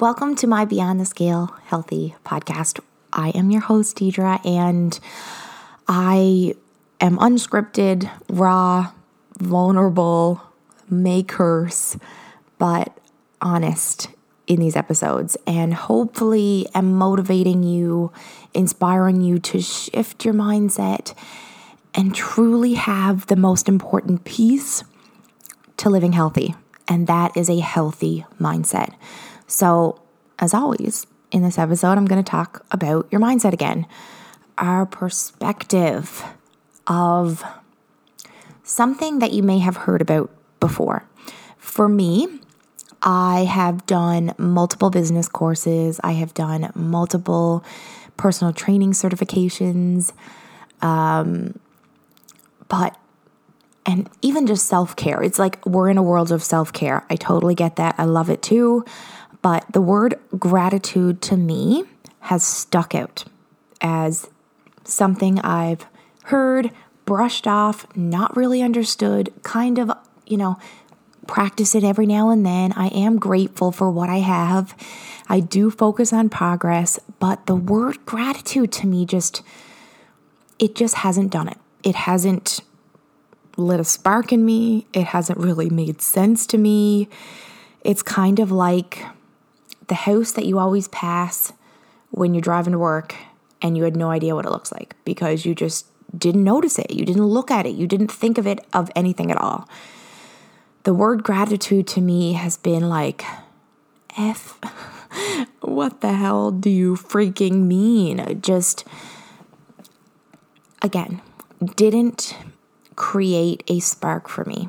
Welcome to my Beyond the Scale Healthy podcast. I am your host, Deidre, and I am unscripted, raw, vulnerable, may curse, but honest in these episodes, and hopefully am motivating you, inspiring you to shift your mindset and truly have the most important piece to living healthy, and that is a healthy mindset. So, as always, in this episode, I'm going to talk about your mindset again, our perspective of something that you may have heard about before. For me, I have done multiple business courses, I have done multiple personal training certifications, um, but and even just self care. It's like we're in a world of self care. I totally get that. I love it too. But the word gratitude to me has stuck out as something I've heard, brushed off, not really understood, kind of, you know, practice it every now and then. I am grateful for what I have. I do focus on progress, but the word gratitude to me just, it just hasn't done it. It hasn't lit a spark in me. It hasn't really made sense to me. It's kind of like the house that you always pass when you're driving to work and you had no idea what it looks like because you just didn't notice it. You didn't look at it. You didn't think of it of anything at all. The word gratitude to me has been like, F, what the hell do you freaking mean? Just, again, didn't create a spark for me.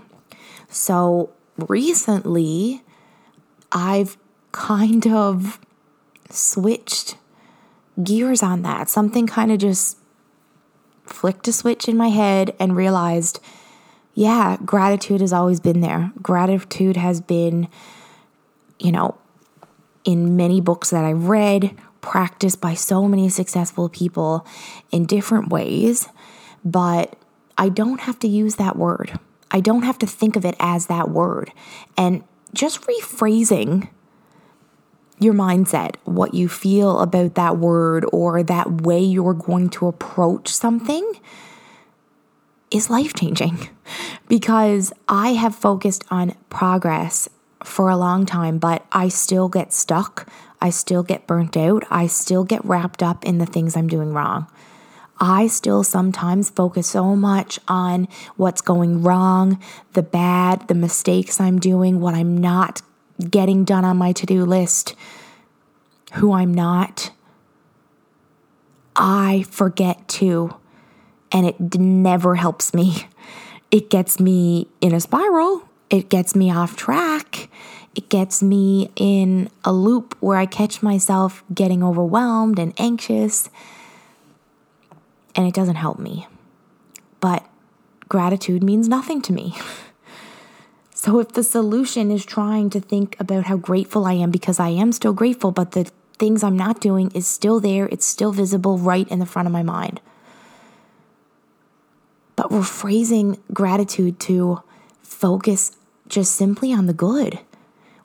So recently, I've kind of switched gears on that. Something kind of just flicked a switch in my head and realized, yeah, gratitude has always been there. Gratitude has been, you know, in many books that I've read, practiced by so many successful people in different ways, but I don't have to use that word. I don't have to think of it as that word. And just rephrasing your mindset, what you feel about that word or that way you're going to approach something is life changing because I have focused on progress for a long time, but I still get stuck. I still get burnt out. I still get wrapped up in the things I'm doing wrong. I still sometimes focus so much on what's going wrong, the bad, the mistakes I'm doing, what I'm not getting done on my to do list, who I'm not, I forget to, and it never helps me. It gets me in a spiral, it gets me off track, it gets me in a loop where I catch myself getting overwhelmed and anxious, and it doesn't help me. But gratitude means nothing to me. So, if the solution is trying to think about how grateful I am because I am still grateful, but the things I'm not doing is still there, it's still visible right in the front of my mind. But we're phrasing gratitude to focus just simply on the good.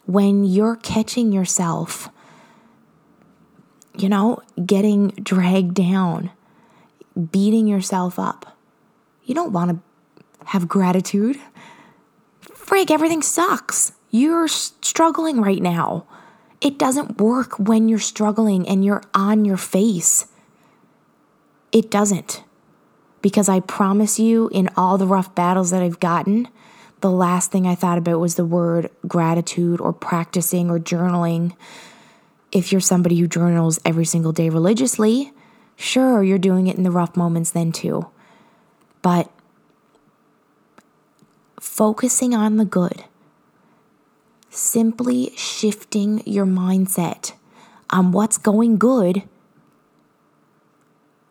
When you're catching yourself, you know, getting dragged down, beating yourself up, you don't want to have gratitude. Frig, everything sucks. You're struggling right now. It doesn't work when you're struggling and you're on your face. It doesn't. Because I promise you, in all the rough battles that I've gotten, the last thing I thought about was the word gratitude or practicing or journaling. If you're somebody who journals every single day religiously, sure, you're doing it in the rough moments then too. But focusing on the good, simply shifting your mindset on what's going good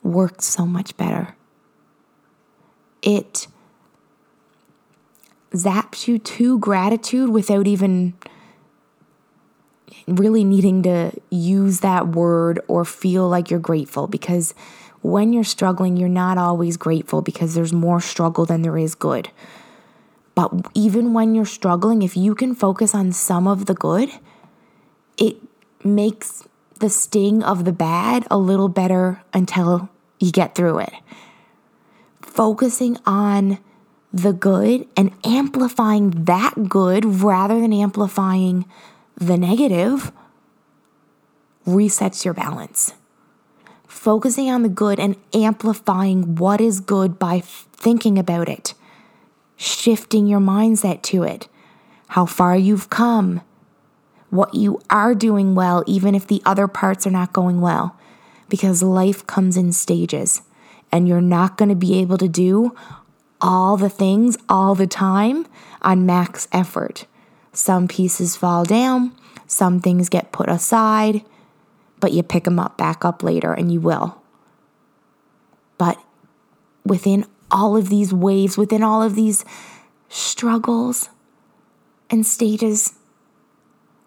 works so much better. It zaps you to gratitude without even really needing to use that word or feel like you're grateful because when you're struggling, you're not always grateful because there's more struggle than there is good. But even when you're struggling, if you can focus on some of the good, it makes the sting of the bad a little better until you get through it. Focusing on the good and amplifying that good rather than amplifying the negative resets your balance. Focusing on the good and amplifying what is good by thinking about it, shifting your mindset to it, how far you've come, what you are doing well, even if the other parts are not going well, because life comes in stages and you're not going to be able to do all the things all the time on max effort. Some pieces fall down, some things get put aside, but you pick them up back up later and you will. But within all of these waves, within all of these struggles and stages,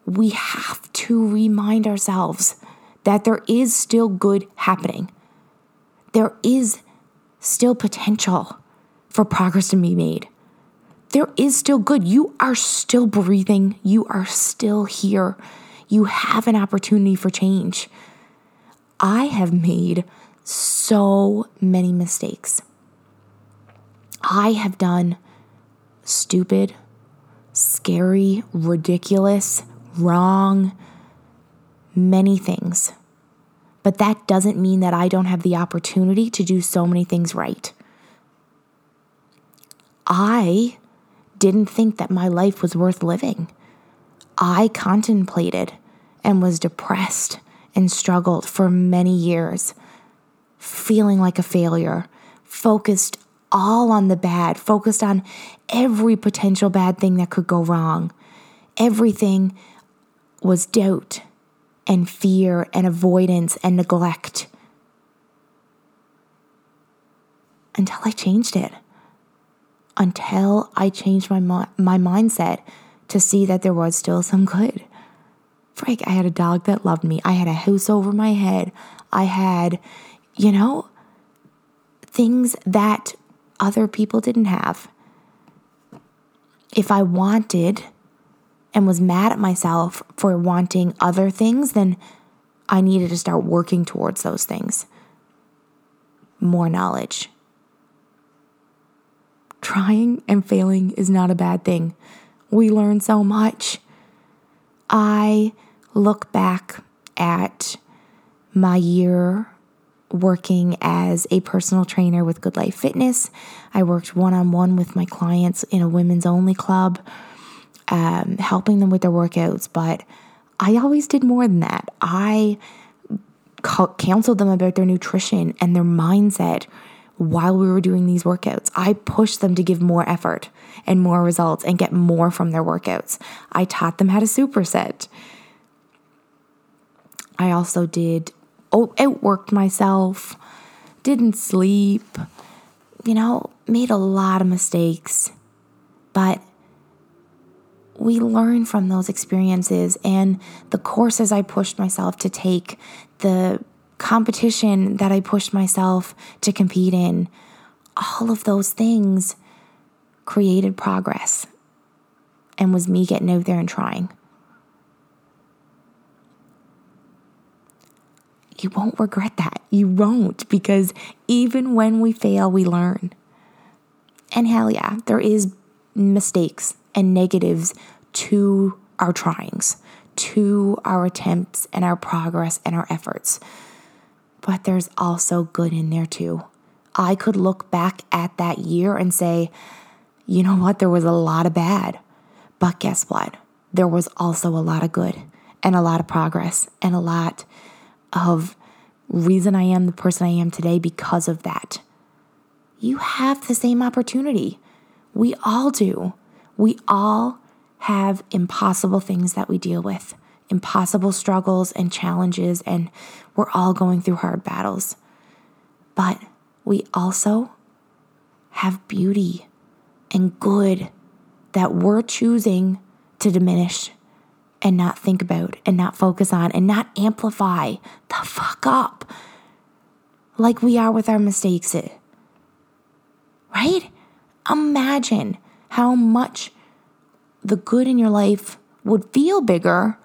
we have to remind ourselves that there is still good happening. There is still potential for progress to be made. There is still good. You are still breathing. You are still here. You have an opportunity for change. I have made so many mistakes. I have done stupid, scary, ridiculous, wrong, many things. But that doesn't mean that I don't have the opportunity to do so many things right. I didn't think that my life was worth living. I contemplated and was depressed and struggled for many years, feeling like a failure, focused all on the bad, focused on every potential bad thing that could go wrong. Everything was doubt and fear and avoidance and neglect until I changed it. Until I changed my, my mindset to see that there was still some good. Frank, I had a dog that loved me. I had a house over my head. I had, you know, things that other people didn't have. If I wanted and was mad at myself for wanting other things, then I needed to start working towards those things. More knowledge. Trying and failing is not a bad thing. We learn so much. I look back at my year working as a personal trainer with Good Life Fitness. I worked one on one with my clients in a women's only club um, helping them with their workouts, but I always did more than that. I counseled them about their nutrition and their mindset while we were doing these workouts. I pushed them to give more effort and more results and get more from their workouts. I taught them how to superset. I also did Oh, outworked myself, didn't sleep, you know, made a lot of mistakes. But we learn from those experiences and the courses I pushed myself to take, the competition that I pushed myself to compete in, all of those things created progress and was me getting out there and trying. You won't regret that. You won't, because even when we fail, we learn. And hell yeah, there is mistakes and negatives to our tryings, to our attempts and our progress and our efforts. But there's also good in there too. I could look back at that year and say, you know what, there was a lot of bad. But guess what? There was also a lot of good and a lot of progress and a lot of reason I am the person I am today because of that. You have the same opportunity. We all do. We all have impossible things that we deal with, impossible struggles and challenges, and we're all going through hard battles. But we also have beauty and good that we're choosing to diminish and not think about and not focus on and not amplify the fuck up like we are with our mistakes. Eh? Right? Imagine how much the good in your life would feel bigger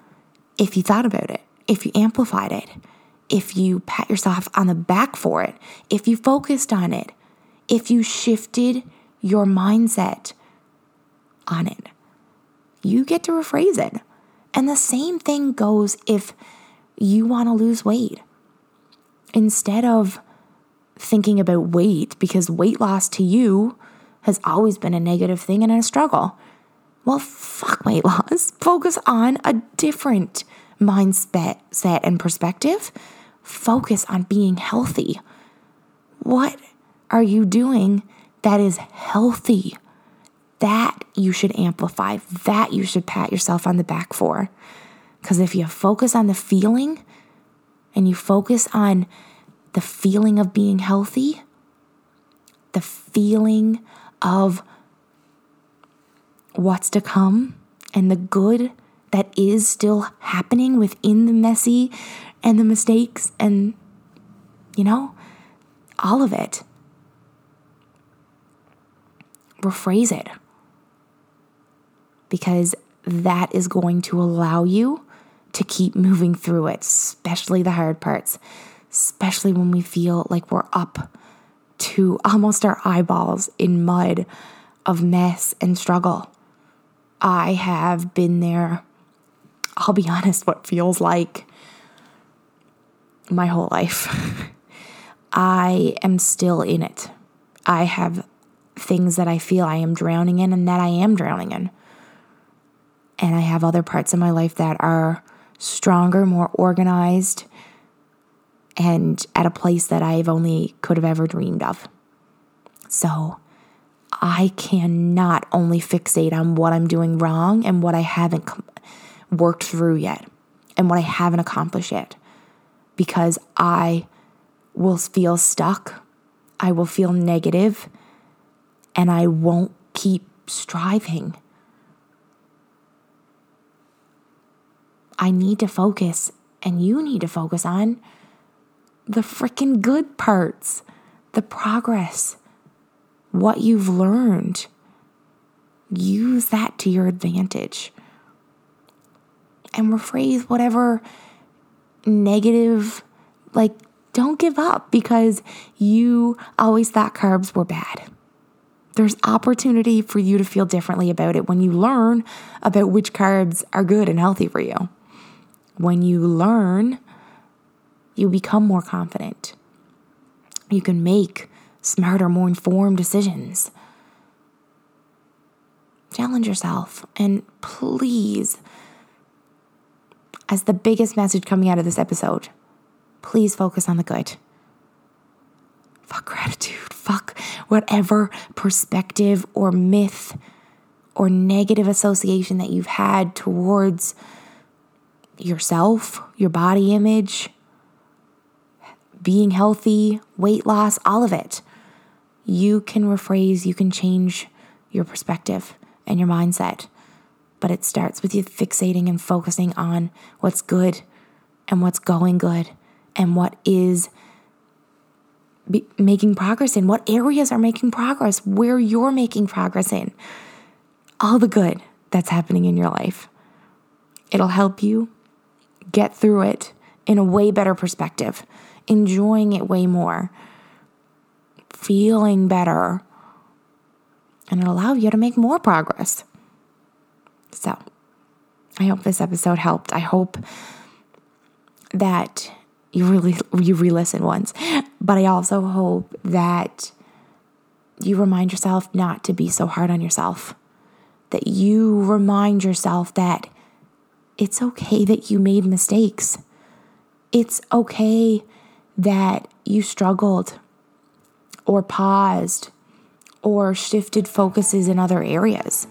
if you thought about it, if you amplified it, if you pat yourself on the back for it, if you focused on it, if you shifted your mindset on it, you get to rephrase it. And the same thing goes if you want to lose weight. Instead of thinking about weight, because weight loss to you has always been a negative thing and a struggle. Well, fuck weight loss. Focus on a different mindset set and perspective. Focus on being healthy. What are you doing that is healthy? That you should amplify. That you should pat yourself on the back for. Because if you focus on the feeling and you focus on the feeling of being healthy, the feeling of what's to come and the good that is still happening within the messy and the mistakes and, you know, all of it. Rephrase it because that is going to allow you to keep moving through it, especially the hard parts, especially when we feel like we're up to almost our eyeballs in mud of mess and struggle. I have been there, I'll be honest, what feels like my whole life. I am still in it. I have things that I feel I am drowning in and that I am drowning in. And I have other parts of my life that are stronger, more organized, and at a place that I've only could have ever dreamed of. So I cannot only fixate on what I'm doing wrong and what I haven't worked through yet and what I haven't accomplished yet because I will feel stuck. I will feel negative and I won't keep striving. I need to focus, and you need to focus on the freaking good parts, the progress, what you've learned. Use that to your advantage. And rephrase whatever negative, like, don't give up because you always thought carbs were bad. There's opportunity for you to feel differently about it when you learn about which carbs are good and healthy for you. When you learn, you become more confident. You can make smarter, more informed decisions. Challenge yourself and please, as the biggest message coming out of this episode, please focus on the good. Fuck gratitude. Fuck whatever perspective or myth or negative association that you've had towards yourself, your body image, being healthy, weight loss, all of it you can rephrase, you can change your perspective and your mindset. But it starts with you fixating and focusing on what's good and what's going good and what is be- making progress in, what areas are making progress, where you're making progress in. All the good that's happening in your life. It'll help you get through it in a way better perspective, enjoying it way more feeling better, and it'll allow you to make more progress. So, I hope this episode helped. I hope that you really you re-listen once, but I also hope that you remind yourself not to be so hard on yourself. That you remind yourself that it's okay that you made mistakes. It's okay that you struggled or paused or shifted focuses in other areas.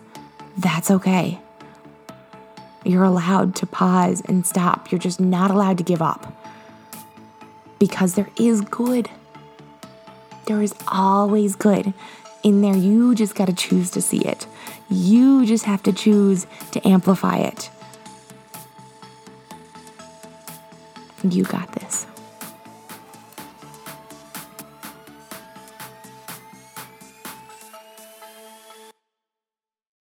That's okay. You're allowed to pause and stop. You're just not allowed to give up because there is good. There is always good in there. You just got to choose to see it. You just have to choose to amplify it. You got this.